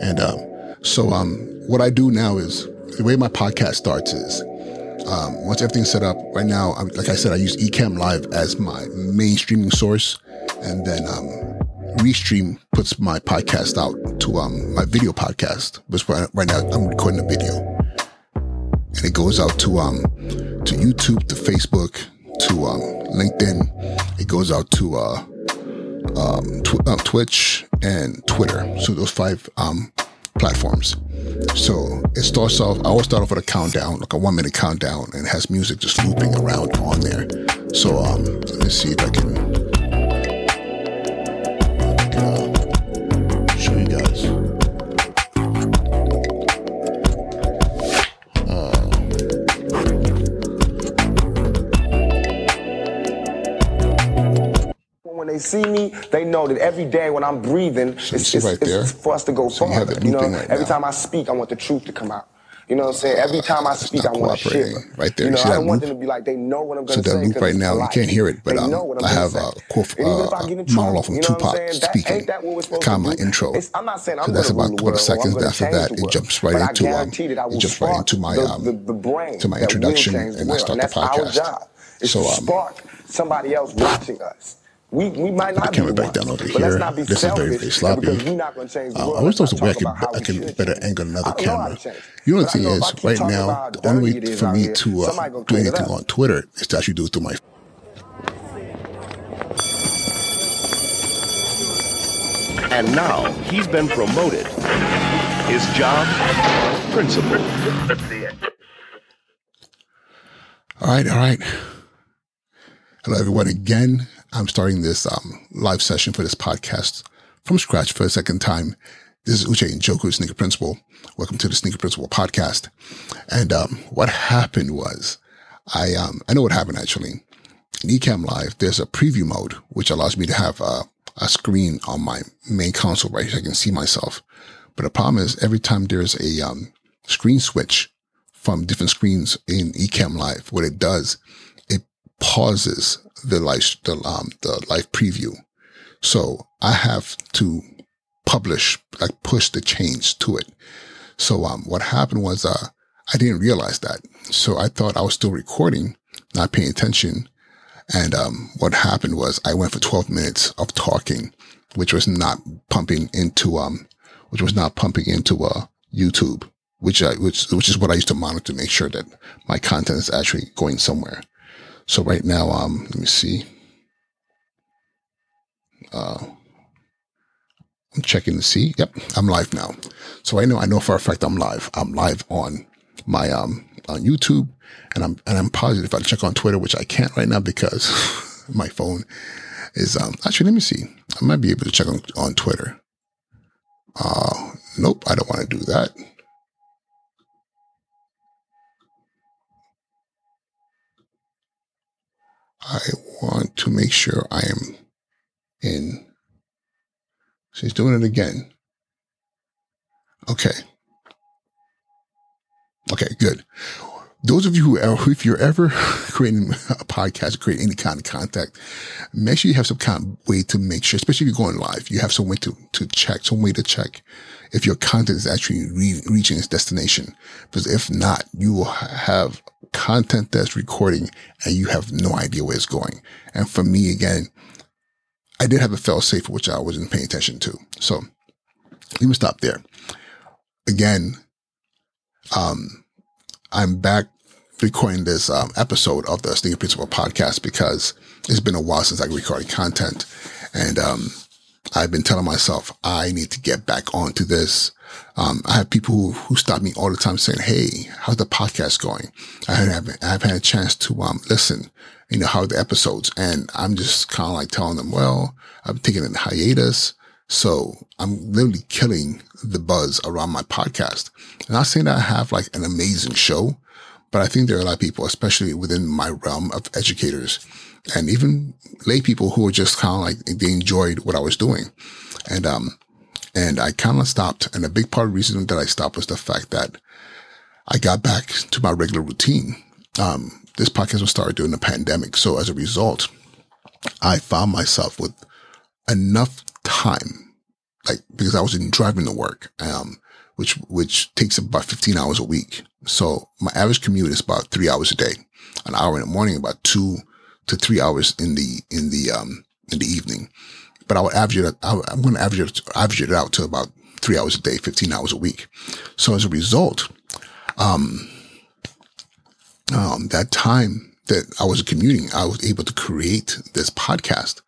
And um, so um, what I do now is the way my podcast starts is um, once everything's set up. Right now, I'm, like I said, I use Ecamm Live as my main streaming source, and then um, Restream puts my podcast out to um, my video podcast. But right, now, I'm recording a video, and it goes out to um to YouTube, to Facebook, to LinkedIn. It goes out to uh, um, tw- uh, Twitch and Twitter. So those five um, platforms. So it starts off, I always start off with a countdown, like a one minute countdown, and has music just looping around on there. So um, let me see if I can, see me, they know that every day when I'm breathing, it's, it's, right it's for us to go So you farther. You, know, right every now. time I speak, I want the truth to come out. You know what I'm saying? Every time I speak, I want to cooperating. Right there. You know, I don't want them to be like, they know what I'm going to that say. loop 'cause right now, you can't hear it, but um, know what I'm I have say. a quote, And even if uh, get a monologue from you know Tupac? That- speaking. that what Kind of my intro. It's- I'm not saying I'm So that's about rule 20 world, seconds. After that, it jumps right But into um, I it jumps right into my the, um, the, the brain to my that introduction, and I start the that's our podcast. So, to um, spark somebody else watching us. We, we might not camera be back the down over but here. This is very, very sloppy. because we're not going to change the Uh. I always Let's thought not I could, I we can better change. angle another I don't know how camera. You know, the But I thing know is, right now, the only way for me here, to uh, do anything on Twitter is to actually do it through my And now he's been promoted. His job, principal. All right, all right. Hello, everyone. Again, I'm starting this um, live session for this podcast from scratch for a second time. This is Uche and Njoku, Sneaker Principal. Welcome to the Sneaker Principal podcast. And um, what happened was, I um, I know what happened actually. In Ecamm Live, there's a preview mode which allows me to have a screen on my main console right here. I can see myself. But the problem is, every time there's a um, screen switch from different screens in Ecamm Live, what it does, it pauses the live, the, um, the live preview. So I have to publish, like push the change to it. So, um, what happened was, uh, I didn't realize that. So I thought I was still recording, not paying attention. And, um, what happened was I went for 12 minutes of talking, which was not pumping into, um, which was not pumping into, uh, YouTube, which I, which, which is what I used to monitor to make sure that my content is actually going somewhere. So right now, um, let me see. Uh, I'm checking to see. Yep, I'm live now. So I know, I know for a fact I'm live. I'm live on my um on YouTube, and I'm and I'm positive. If I check on Twitter, which I can't right now because my phone is um. Actually, let me see. I might be able to check on on Twitter. Uh, nope, I don't want to do that. I want to make sure I am in. She's doing it again. Okay. Okay, good. Those of you who are, if you're ever creating a podcast, create any kind of contact, make sure you have some kind of way to make sure, especially if you're going live, you have some way to, to check, some way to check if your content is actually re- reaching its destination. Because if not, you will have content that's recording and you have no idea where it's going. And for me, again, I did have a fail safe, which I wasn't paying attention to. So let me stop there. Again, um, I'm back recording this um, episode of the Sneaker Principal podcast because it's been a while since I recorded content. And um, I've been telling myself I need to get back onto this. Um, I have people who, who stop me all the time saying, Hey, how's the podcast going? I have, I've had a chance to, um, listen, you know, how the episodes? And I'm just kind of like telling them, well, I'm taking a hiatus. So I'm literally killing the buzz around my podcast. And not saying that I have like an amazing show, but I think there are a lot of people, especially within my realm of educators and even lay people who were just kind of like, they enjoyed what I was doing. And, um, and I kind of stopped. And a big part of the reason that I stopped was the fact that I got back to my regular routine. Um, this podcast was started during the pandemic. So as a result, I found myself with enough time like, because I was in driving to work, um, which, which takes about 15 hours a week. So my average commute is about three hours a day, an hour in the morning, about two to three hours in the, in the, um, in the evening. But I would average it, I, I'm going to average it, average it out to about three hours a day, 15 hours a week. So as a result, um, um, that time that I was commuting, I was able to create this podcast.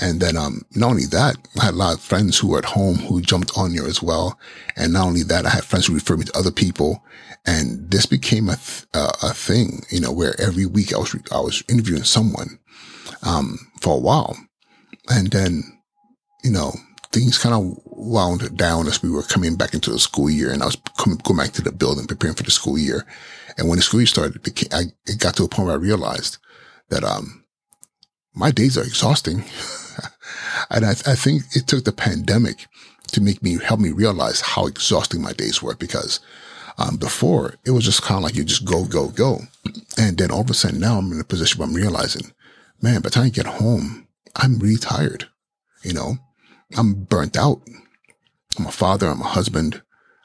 And then, um, not only that, I had a lot of friends who were at home who jumped on there as well. And not only that, I had friends who referred me to other people. And this became a, th- uh, a thing, you know, where every week I was, re- I was interviewing someone, um, for a while. And then, you know, things kind of wound down as we were coming back into the school year and I was coming, going back to the building, preparing for the school year. And when the school year started, it, became, I, it got to a point where I realized that, um, my days are exhausting. and I, I think it took the pandemic to make me, help me realize how exhausting my days were because, um, before it was just kind of like you just go, go, go. And then all of a sudden now I'm in a position where I'm realizing, man, by the time I get home, I'm really tired. You know, I'm burnt out. I'm a father. I'm a husband.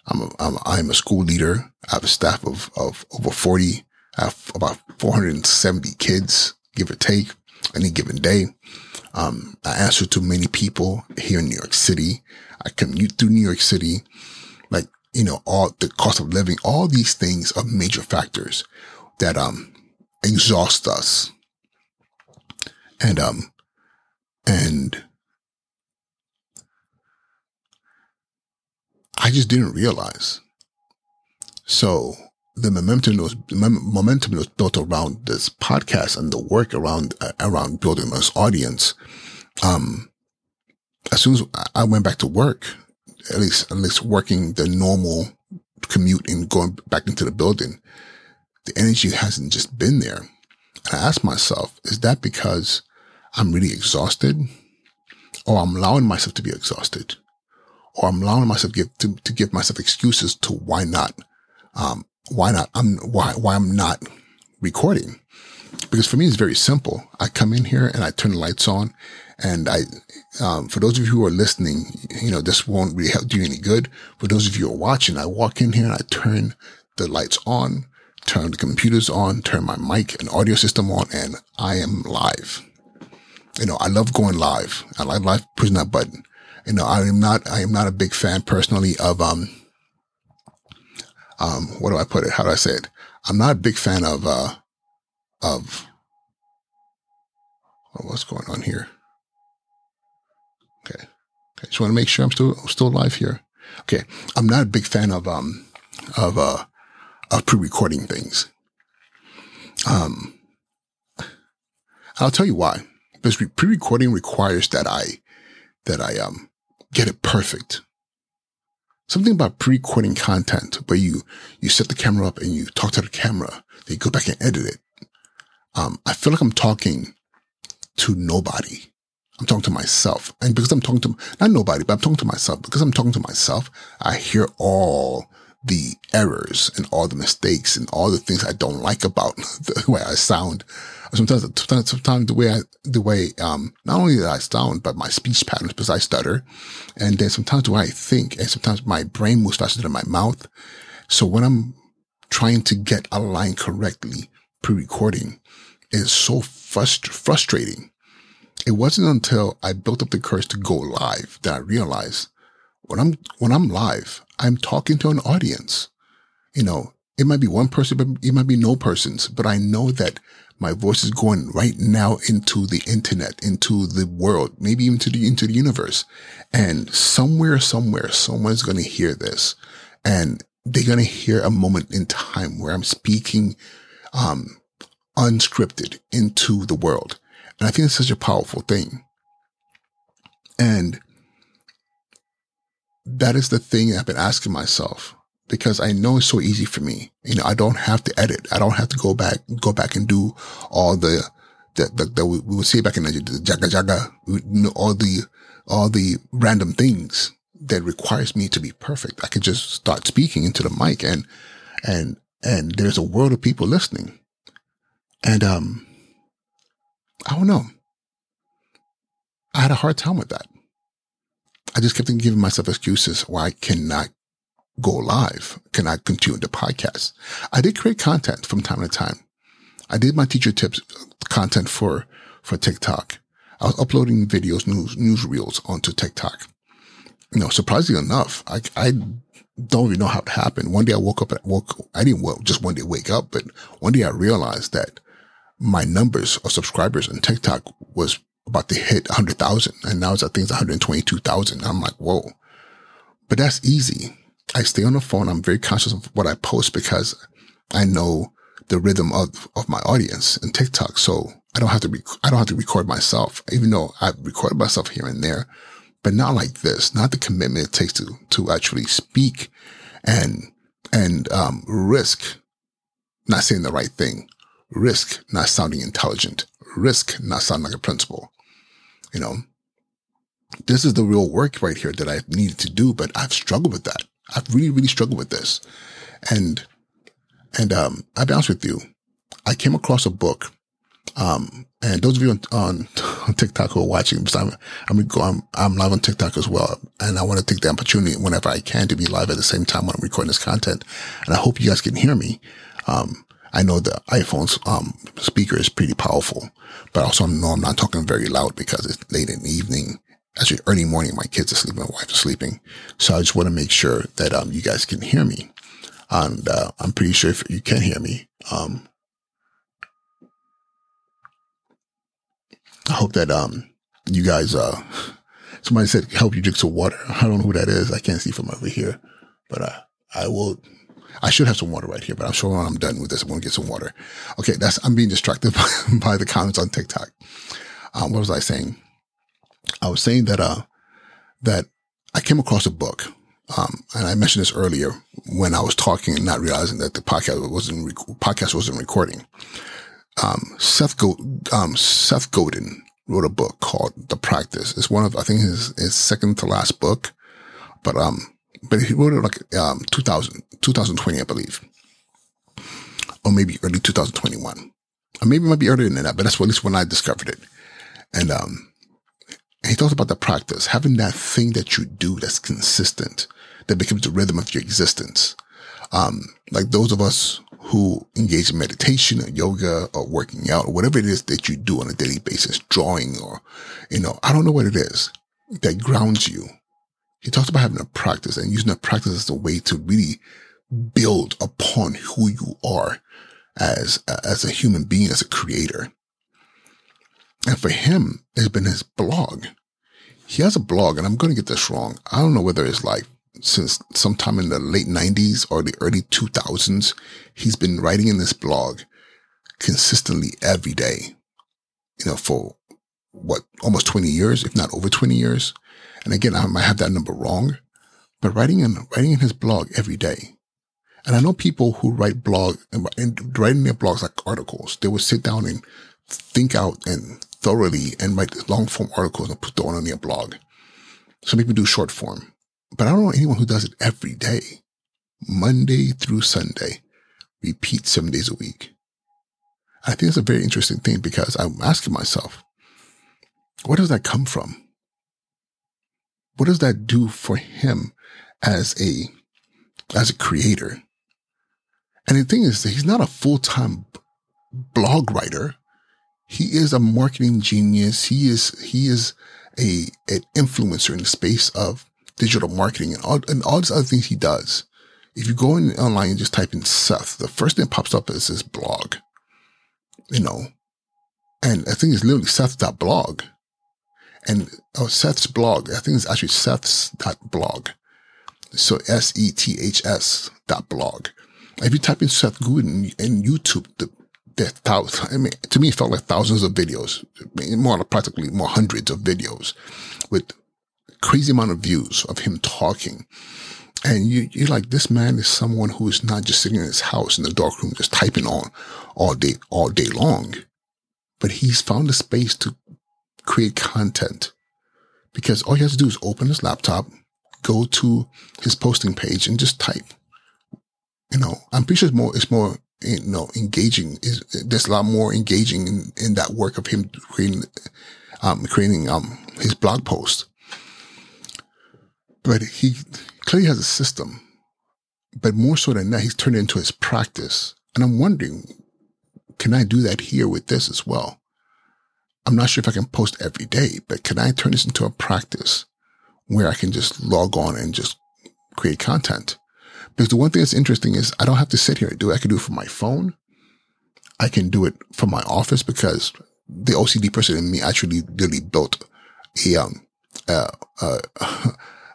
I'm a, I'm, a, I'm a school leader. I have a staff of, of over 40. I have about 470 kids, give or take, any given day. Um, I answer to many people here in New York City. I commute through New York City. Like, you know, all the cost of living, all these things are major factors that, um, exhaust us. And, um, and I just didn't realize. So the momentum was momentum was built around this podcast and the work around uh, around building this audience. Um, as soon as I went back to work, at least at least working the normal commute and going back into the building, the energy hasn't just been there. And I asked myself, is that because I'm really exhausted, or I'm allowing myself to be exhausted? or I'm allowing myself give, to, to give myself excuses to why not, um, why not, I'm, why, why I'm not recording. Because for me, it's very simple. I come in here and I turn the lights on and I, um, for those of you who are listening, you know, this won't really help do you any good. For those of you who are watching, I walk in here and I turn the lights on, turn the computers on, turn my mic and audio system on, and I am live. You know, I love going live. I like live pushing that button you know, I am not, I am not a big fan personally of, um, um, what do I put it? How do I say it? I'm not a big fan of, uh, of, oh, what's going on here? Okay. Okay. Just want to make sure I'm still, still alive here. Okay. I'm not a big fan of, um, of, uh, of pre-recording things. Um, I'll tell you why. Because pre-recording requires that I, that I, um, get it perfect. Something about pre-recording content where you, you set the camera up and you talk to the camera, then you go back and edit it. Um, I feel like I'm talking to nobody. I'm talking to myself. And because I'm talking to, not nobody, but I'm talking to myself. Because I'm talking to myself, I hear all the errors and all the mistakes and all the things I don't like about the way I sound sometimes, sometimes, sometimes the way I, the way, um, not only that I sound, but my speech patterns because I stutter. And then sometimes the way I think and sometimes my brain moves faster than my mouth. So when I'm trying to get a line correctly pre-recording, it's so frust- frustrating. It wasn't until I built up the courage to go live that I realized when I'm, when I'm live, I'm talking to an audience. You know, it might be one person, but it might be no persons, but I know that my voice is going right now into the internet, into the world, maybe even to the, into the universe. And somewhere, somewhere, someone's going to hear this and they're going to hear a moment in time where I'm speaking, um, unscripted into the world. And I think it's such a powerful thing. And that is the thing I've been asking myself because I know it's so easy for me. You know, I don't have to edit. I don't have to go back, go back and do all the, that, that, we, would say back in the, jaga jaga, all the, all the random things that requires me to be perfect. I could just start speaking into the mic and, and, and there's a world of people listening. And, um, I don't know. I had a hard time with that. I just kept giving myself excuses why I cannot go live, Can I continue the podcast. I did create content from time to time. I did my teacher tips content for, for TikTok. I was uploading videos, news, news reels onto TikTok. You know, surprisingly enough, I, I don't even know how it happened. One day I woke up and woke, I didn't well, just one day wake up, but one day I realized that my numbers of subscribers on TikTok was about to hit 100,000 and now it's, I think it's 122,000. I'm like, whoa, but that's easy. I stay on the phone. I'm very conscious of what I post because I know the rhythm of, of my audience in TikTok. So I don't have to, rec- I don't have to record myself, even though I've recorded myself here and there, but not like this, not the commitment it takes to, to actually speak and, and, um, risk not saying the right thing, risk not sounding intelligent, risk not sounding like a principal. You know, this is the real work right here that I needed to do, but I've struggled with that. I've really, really struggled with this. And, and, um, I'll be honest with you. I came across a book. Um, and those of you on, on, on TikTok who are watching, I'm, I'm, I'm, I'm live on TikTok as well. And I want to take the opportunity whenever I can to be live at the same time when I'm recording this content. And I hope you guys can hear me. Um, I know the iPhone's, um, speaker is pretty powerful, but also I know I'm not talking very loud because it's late in the evening actually early morning, my kids are sleeping, my wife is sleeping. So I just want to make sure that, um, you guys can hear me. And, uh, I'm pretty sure if you can hear me, um, I hope that, um, you guys, uh, somebody said, help you drink some water. I don't know who that is. I can't see from over here, but, uh, I will, I should have some water right here, but I'm sure when I'm done with this, I'm going to get some water. Okay. That's, I'm being distracted by, by the comments on TikTok. Um, what was I saying? I was saying that, uh, that I came across a book. Um, and I mentioned this earlier when I was talking and not realizing that the podcast wasn't, rec- podcast wasn't recording. Um, Seth Go, um, Seth Godin wrote a book called The Practice. It's one of, I think his, his second to last book, but, um, but he wrote it like, um, 2000, 2020, I believe, or maybe early 2021, or maybe it might be earlier than that, but that's at least when I discovered it. And, um, talks about the practice, having that thing that you do that's consistent, that becomes the rhythm of your existence. Um, like those of us who engage in meditation or yoga or working out or whatever it is that you do on a daily basis, drawing or, you know, I don't know what it is that grounds you. He talks about having a practice and using a practice as a way to really build upon who you are as, as a human being, as a creator. And for him, it's been his blog. He has a blog, and I'm going to get this wrong. I don't know whether it's like since sometime in the late 90s or the early 2000s. He's been writing in this blog consistently every day, you know, for what, almost 20 years, if not over 20 years. And again, I might have that number wrong, but writing in, writing in his blog every day. And I know people who write blog and, and writing their blogs like articles. They would sit down and think out and thoroughly and write long form articles and put them on their blog. Some people do short form, but I don't know anyone who does it every day, Monday through Sunday, repeat seven days a week. I think it's a very interesting thing because I'm asking myself, where does that come from? What does that do for him as a, as a creator? And the thing is that he's not a full-time blog writer he is a marketing genius. He is, he is a, an influencer in the space of digital marketing and all, and all these other things he does. If you go in online and just type in Seth, the first thing that pops up is his blog, you know, and I think it's literally Seth.blog and oh, Seth's blog. I think it's actually Seth's.blog. So S-E-T-H-S dot blog. If you type in Seth Godin in YouTube, the there thousands. I mean, to me, it felt like thousands of videos, more practically more hundreds of videos with crazy amount of views of him talking. And you, you're like, this man is someone who is not just sitting in his house in the dark room, just typing on all day, all day long, but he's found a space to create content because all he has to do is open his laptop, go to his posting page and just type. You know, I'm pretty sure it's more, it's more you know, engaging is there's a lot more engaging in, in that work of him creating, um, creating, um, his blog post. but he clearly has a system. But more so than that, he's turned it into his practice. And I'm wondering, can I do that here with this as well? I'm not sure if I can post every day, but can I turn this into a practice where I can just log on and just create content? Because the one thing that's interesting is I don't have to sit here and do it. I can do it from my phone. I can do it from my office because the OCD person in me actually literally built a, um, uh, uh,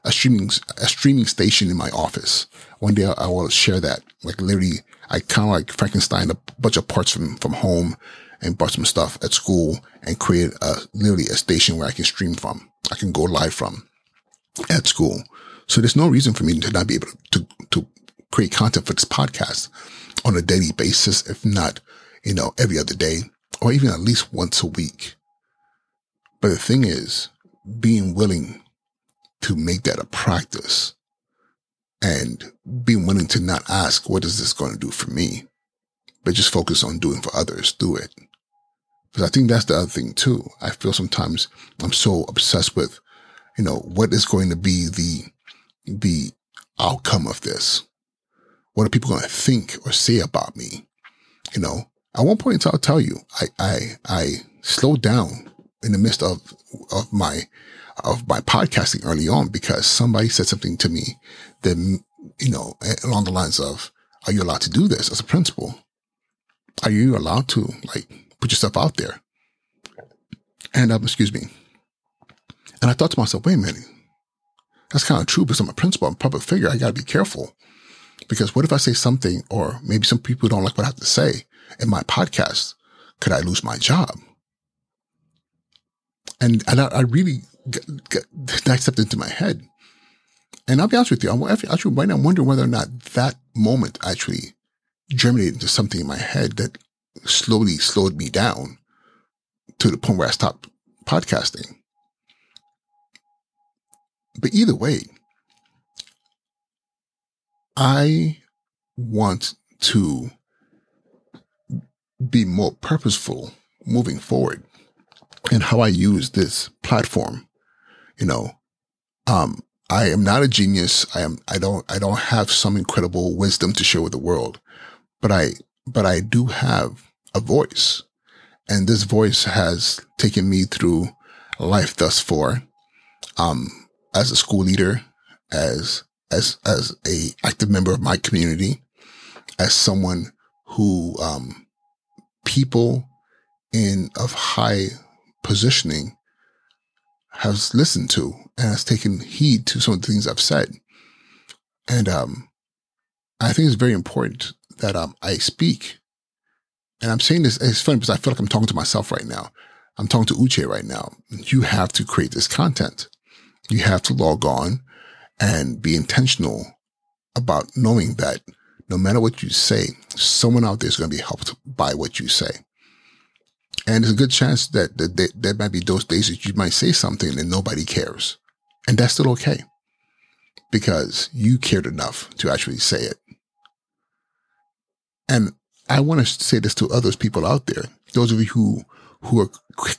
a streaming, a streaming station in my office. One day I will share that. Like literally, I kind of like Frankenstein a bunch of parts from, from home and bought some stuff at school and create a, literally a station where I can stream from. I can go live from at school. So there's no reason for me to not be able to create content for this podcast on a daily basis, if not, you know, every other day or even at least once a week. But the thing is, being willing to make that a practice and being willing to not ask, what is this going to do for me? But just focus on doing for others, do it. Because I think that's the other thing too. I feel sometimes I'm so obsessed with, you know, what is going to be the, the outcome of this? What are people going to think or say about me? You know, at one point I'll tell you, I, I, I slowed down in the midst of, of my, of my podcasting early on because somebody said something to me that, you know, along the lines of, are you allowed to do this as a principal? Are you allowed to like put yourself out there? And, um, excuse me. And I thought to myself, wait a minute. That's kind of true because I'm a principal, I'm a public figure. I got to be careful because what if I say something or maybe some people don't like what I have to say in my podcast? Could I lose my job? And, and I, I really get, get, that stepped into my head. And I'll be honest with you, I'm actually right now wondering whether or not that moment actually germinated into something in my head that slowly slowed me down to the point where I stopped podcasting. But either way, I want to be more purposeful moving forward in how I use this platform. You know, um, I am not a genius. I am, I don't, I don't have some incredible wisdom to share with the world, but I, but I do have a voice and this voice has taken me through life thus far. Um, as a school leader, as as as a active member of my community, as someone who um, people in of high positioning has listened to and has taken heed to some of the things I've said. And um, I think it's very important that um, I speak. And I'm saying this, it's funny because I feel like I'm talking to myself right now. I'm talking to Uche right now. You have to create this content. You have to log on and be intentional about knowing that no matter what you say, someone out there is going to be helped by what you say. And there's a good chance that, that, there might be those days that you might say something and nobody cares. And that's still okay because you cared enough to actually say it. And I want to say this to others people out there, those of you who, who are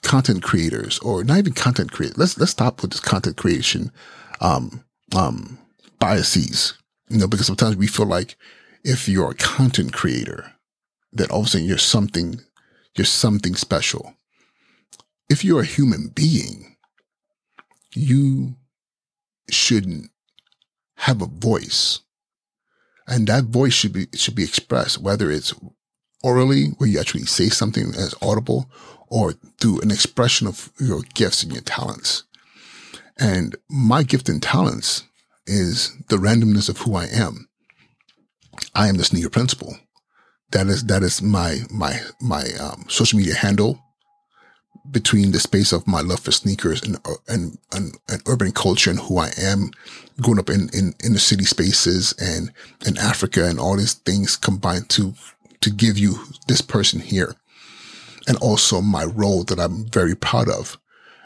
content creators or not even content creators. Let's, let's stop with this content creation, um, um, biases, you know, because sometimes we feel like if you're a content creator, that all of a sudden you're something, you're something special. If you're a human being, you shouldn't have a voice. And that voice should be, should be expressed, whether it's orally, where you actually say something as audible, or through an expression of your gifts and your talents. And my gift and talents is the randomness of who I am. I am the sneaker principal. That is, that is my, my, my, um, social media handle between the space of my love for sneakers and, and, and, and, urban culture and who I am growing up in, in, in the city spaces and in Africa and all these things combined to, to give you this person here. And also my role that I'm very proud of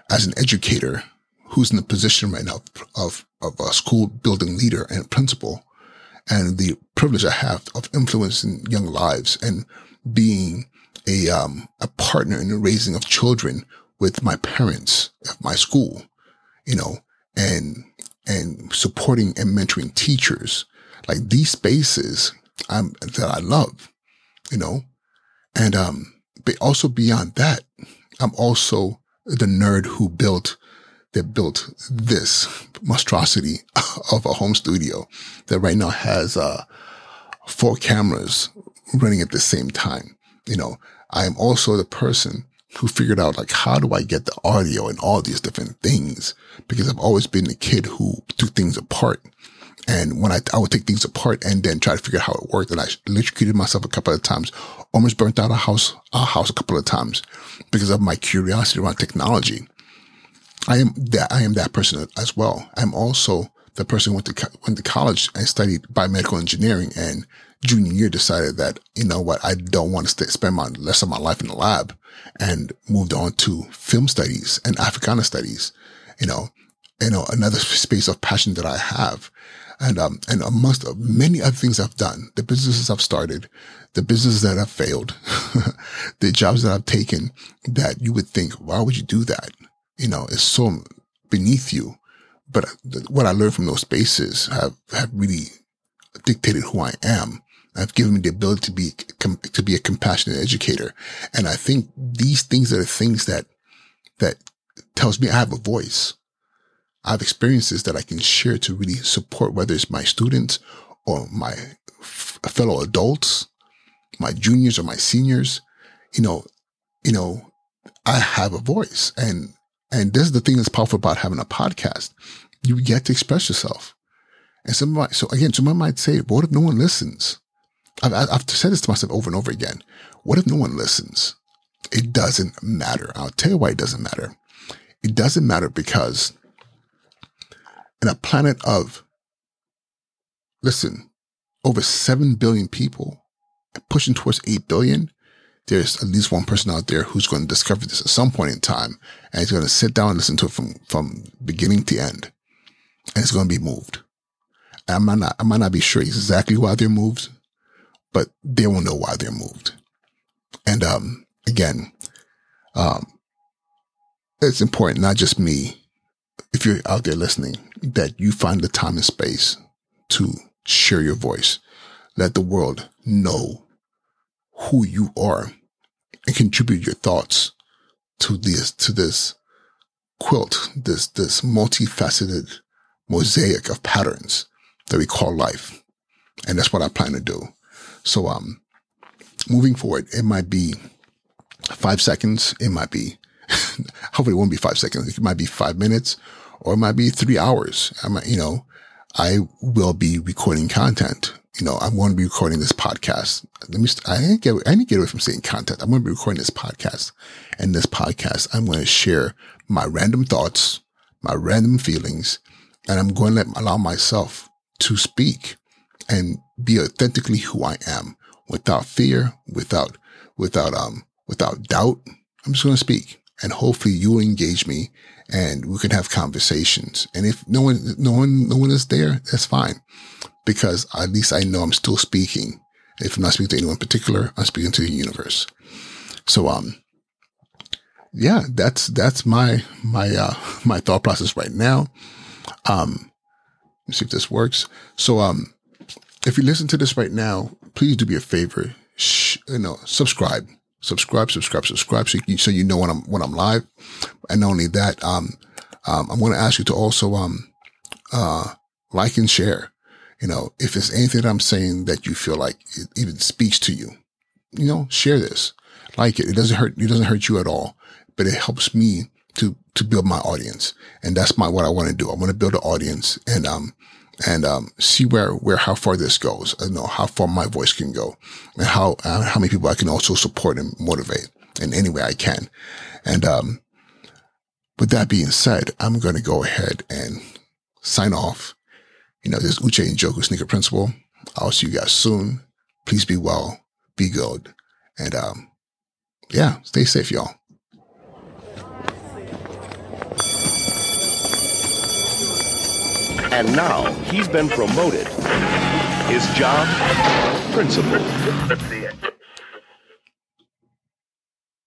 as an educator who's in the position right now of, of a school building leader and principal and the privilege I have of influencing young lives and being a, um, a partner in the raising of children with my parents at my school, you know, and, and supporting and mentoring teachers. Like these spaces I'm, that I love, you know, and, um, but also beyond that, I'm also the nerd who built that built this monstrosity of a home studio that right now has uh, four cameras running at the same time. You know, I am also the person who figured out like how do I get the audio and all these different things because I've always been the kid who took things apart. And when I, I would take things apart and then try to figure out how it worked, and I electrocuted myself a couple of times, almost burnt out a house, a house a couple of times because of my curiosity around technology. I am that I am that person as well. I'm also the person who went to went to college and studied biomedical engineering and junior year decided that you know what I don't want to spend my rest of my life in the lab and moved on to film studies and Africana studies. You know, you know another space of passion that I have. And, um, and amongst many other things I've done, the businesses I've started, the businesses that I've failed, the jobs that I've taken that you would think, why would you do that? You know, is so beneath you. But what I learned from those spaces have, have really dictated who I am. I've given me the ability to be, to be a compassionate educator. And I think these things are the things that, that tells me I have a voice. I have experiences that I can share to really support, whether it's my students or my f- fellow adults, my juniors or my seniors. You know, you know, I have a voice and and this is the thing that's powerful about having a podcast. You get to express yourself. And somebody, so again, someone might say, what if no one listens? I've, I've said this to myself over and over again. What if no one listens? It doesn't matter. I'll tell you why it doesn't matter. It doesn't matter because in a planet of, listen, over 7 billion people pushing towards 8 billion, there's at least one person out there who's going to discover this at some point in time and he's going to sit down and listen to it from, from beginning to end. And it's going to be moved. I might not, I might not be sure exactly why they're moved, but they will know why they're moved. And, um, again, um, it's important, not just me, if you're out there listening, that you find the time and space to share your voice. Let the world know who you are and contribute your thoughts to this, to this quilt, this, this multifaceted mosaic of patterns that we call life. And that's what I plan to do. So, um, moving forward, it might be five seconds. It might be, hopefully it won't be five seconds. It might be five minutes or it might be three hours. I might, you know, I will be recording content you know, I'm going to be recording this podcast. Let me, I didn't get, I didn't get away from saying content. I'm going to be recording this podcast and this podcast, I'm going to share my random thoughts, my random feelings, and I'm going to let, allow myself to speak and be authentically who I am without fear, without, without, um, without doubt. I'm just going to speak and hopefully you'll engage me and we can have conversations. And if no one, no one, no one is there, that's fine because at least I know I'm still speaking. If I'm not speaking to anyone in particular, I'm speaking to the universe. So, um, yeah, that's, that's my, my, uh, my thought process right now. Um, see if this works. So, um, if you listen to this right now, please do me a favor. Shh, you know, subscribe, subscribe, subscribe, subscribe. So you, so you know when I'm, when I'm live. And not only that, um, um, I'm going to ask you to also, um, uh, like and share you know, if it's anything that I'm saying that you feel like it even speaks to you, you know, share this, like it. It doesn't hurt. It doesn't hurt you at all, but it helps me to, to build my audience. And that's my, what I want to do. I want to build an audience and, um, and, um, see where, where, how far this goes. I know how far my voice can go and how, uh, how many people I can also support and motivate in any way I can. And, um, with that being said, I'm going to go ahead and sign off you know, this Uche Njoku Sneaker Principal. I'll see you guys soon. Please be well, be good, and um, yeah, stay safe, y'all. And now he's been promoted. His job, principal.